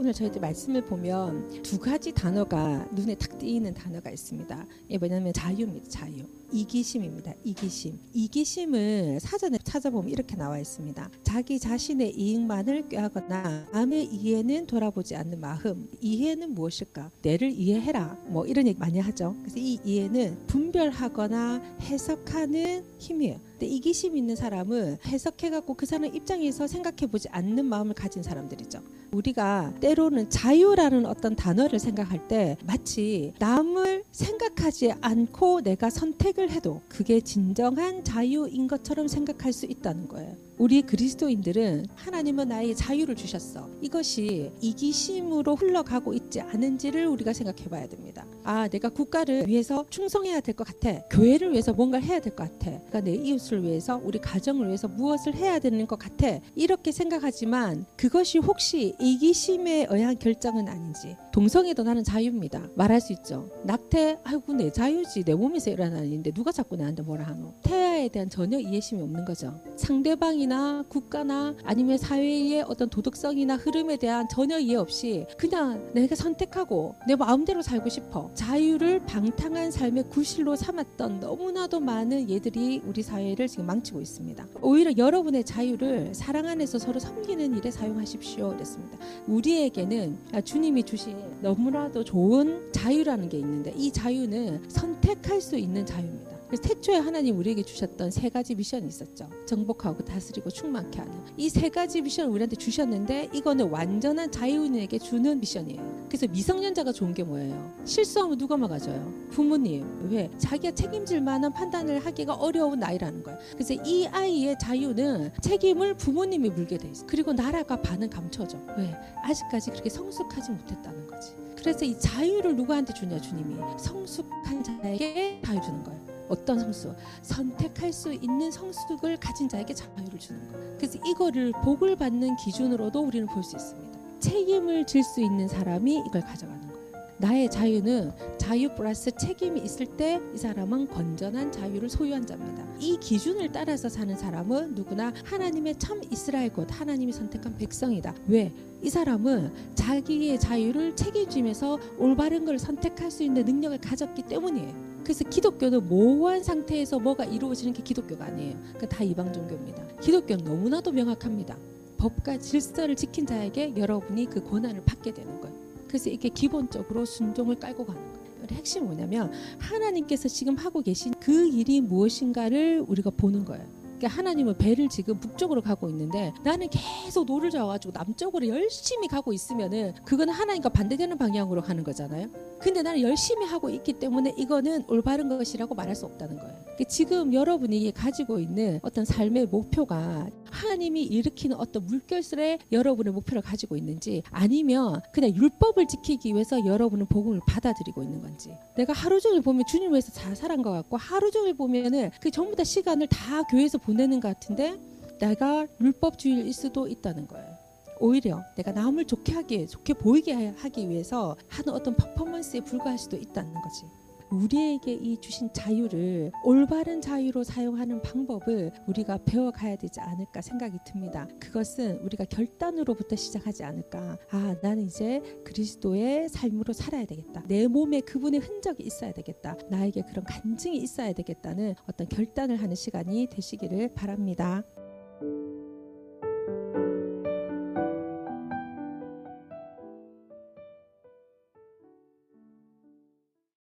오늘 저희들 말씀을 보면 두 가지 단어가 눈에 탁 띄는 단어가 있습니다. 이게 뭐냐면 자유입니다. 자유. 이기심입니다. 이기심. 이기심을 사전에 찾아보면 이렇게 나와 있습니다. 자기 자신의 이익만을 꾀하거나 남의 이해는 돌아보지 않는 마음. 이해는 무엇일까? 내를 이해해라. 뭐 이런 얘기 많이 하죠. 그래서 이 이해는 분별하거나 해석하는 힘이에요. 근데 이기심 있는 사람은 해석해갖고 그 사람 입장에서 생각해보지 않는 마음을 가진 사람들이죠. 우리가 때로는 자유라는 어떤 단어를 생각할 때 마치 남을 생각하지 않고 내가 선택 을 해도 그게 진정한 자유인 것처럼 생각할 수 있다는 거예요. 우리 그리스도인들은 하나님은 나에게 자유를 주셨어. 이것이 이기심으로 흘러가고 있지 않은지를 우리가 생각해 봐야 됩니다. 아, 내가 국가를 위해서 충성해야 될 것 같아. 교회를 위해서 뭔가를 해야 될 것 같아. 그러니까 내 이웃을 위해서, 우리 가정을 위해서 무엇을 해야 되는 것 같아. 이렇게 생각하지만 그것이 혹시 이기심에 의한 결정은 아닌지. 동성애도 나는 자유입니다. 말할 수 있죠. 낙태, 아이고 내 자유지. 내 몸에서 일어나는 일인데 누가 자꾸 나한테 뭐라 하노. 태아에 대한 전혀 이해심이 없는 거죠. 상대방이나 국가나 아니면 사회의 어떤 도덕성이나 흐름에 대한 전혀 이해 없이 그냥 내가 선택하고 내 마음대로 살고 싶어. 자유를 방탕한 삶의 구실로 삼았던 너무나도 많은 예들이 우리 사회를 지금 망치고 있습니다. 오히려 여러분의 자유를 사랑 안에서 서로 섬기는 일에 사용하십시오. 그랬습니다. 우리에게는 주님이 주신 너무나도 좋은 자유라는 게 있는데 이 자유는 선택할 수 있는 자유입니다. 그래서 태초에 하나님 우리에게 주셨던 세 가지 미션이 있었죠. 정복하고 다스리고 충만케 하는 이 세 가지 미션을 우리한테 주셨는데 이거는 완전한 자유인에게 주는 미션이에요. 그래서 미성년자가 좋은 게 뭐예요? 실수하면 누가 막아줘요? 부모님. 왜? 자기가 책임질 만한 판단을 하기가 어려운 나이라는 거예요. 그래서 이 아이의 자유는 책임을 부모님이 물게 돼 있어. 그리고 나라가 반은 감춰져. 왜? 아직까지 그렇게 성숙하지 못했다는 거지. 그래서 이 자유를 누구한테 주냐 주님이 성숙한 자에게 자유 주는 거예요. 어떤 성수? 선택할 수 있는 성숙을 가진 자에게 자유를 주는 거예요. 그래서 이거를 복을 받는 기준으로도 우리는 볼 수 있습니다. 책임을 질 수 있는 사람이 이걸 가져가는 거예요. 나의 자유는 자유 플러스 책임이 있을 때 이 사람은 건전한 자유를 소유한 자입니다. 이 기준을 따라서 사는 사람은 누구나 하나님의 참 이스라엘 곧 하나님이 선택한 백성이다. 왜? 이 사람은 자기의 자유를 책임지면서 올바른 걸 선택할 수 있는 능력을 가졌기 때문이에요. 그래서 기독교는 모호한 상태에서 뭐가 이루어지는 게 기독교가 아니에요. 그러니까 다 이방 종교입니다. 기독교는 너무나도 명확합니다. 법과 질서를 지킨 자에게 여러분이 그 권한을 받게 되는 거예요. 그래서 이게 기본적으로 순종을 깔고 가는 거예요. 핵심이 뭐냐면 하나님께서 지금 하고 계신 그 일이 무엇인가를 우리가 보는 거예요. 그러니까 하나님은 배를 지금 북쪽으로 가고 있는데 나는 계속 노를 저어가지고 남쪽으로 열심히 가고 있으면은 그건 하나님과 반대되는 방향으로 가는 거잖아요. 근데 나는 열심히 하고 있기 때문에 이거는 올바른 것이라고 말할 수 없다는 거예요. 그러니까 지금 여러분이 가지고 있는 어떤 삶의 목표가 하나님이 일으키는 어떤 물결 속에 여러분의 목표를 가지고 있는지 아니면 그냥 율법을 지키기 위해서 여러분은 복음을 받아들이고 있는 건지 내가 하루 종일 보면 주님 위해서 잘 살은 것 같고 하루 종일 보면은 그 전부 다 시간을 다 교회에서 보내는 것 같은데 내가 율법주의일 수도 있다는 거예요. 오히려 내가 남을 좋게 하기 좋게 보이게 하기 위해서 하는 어떤 퍼포먼스에 불과할 수도 있다는 거지. 우리에게 이 주신 자유를 올바른 자유로 사용하는 방법을 우리가 배워가야 되지 않을까 생각이 듭니다. 그것은 우리가 결단으로부터 시작하지 않을까. 아, 나는 이제 그리스도의 삶으로 살아야 되겠다. 내 몸에 그분의 흔적이 있어야 되겠다. 나에게 그런 간증이 있어야 되겠다는 어떤 결단을 하는 시간이 되시기를 바랍니다.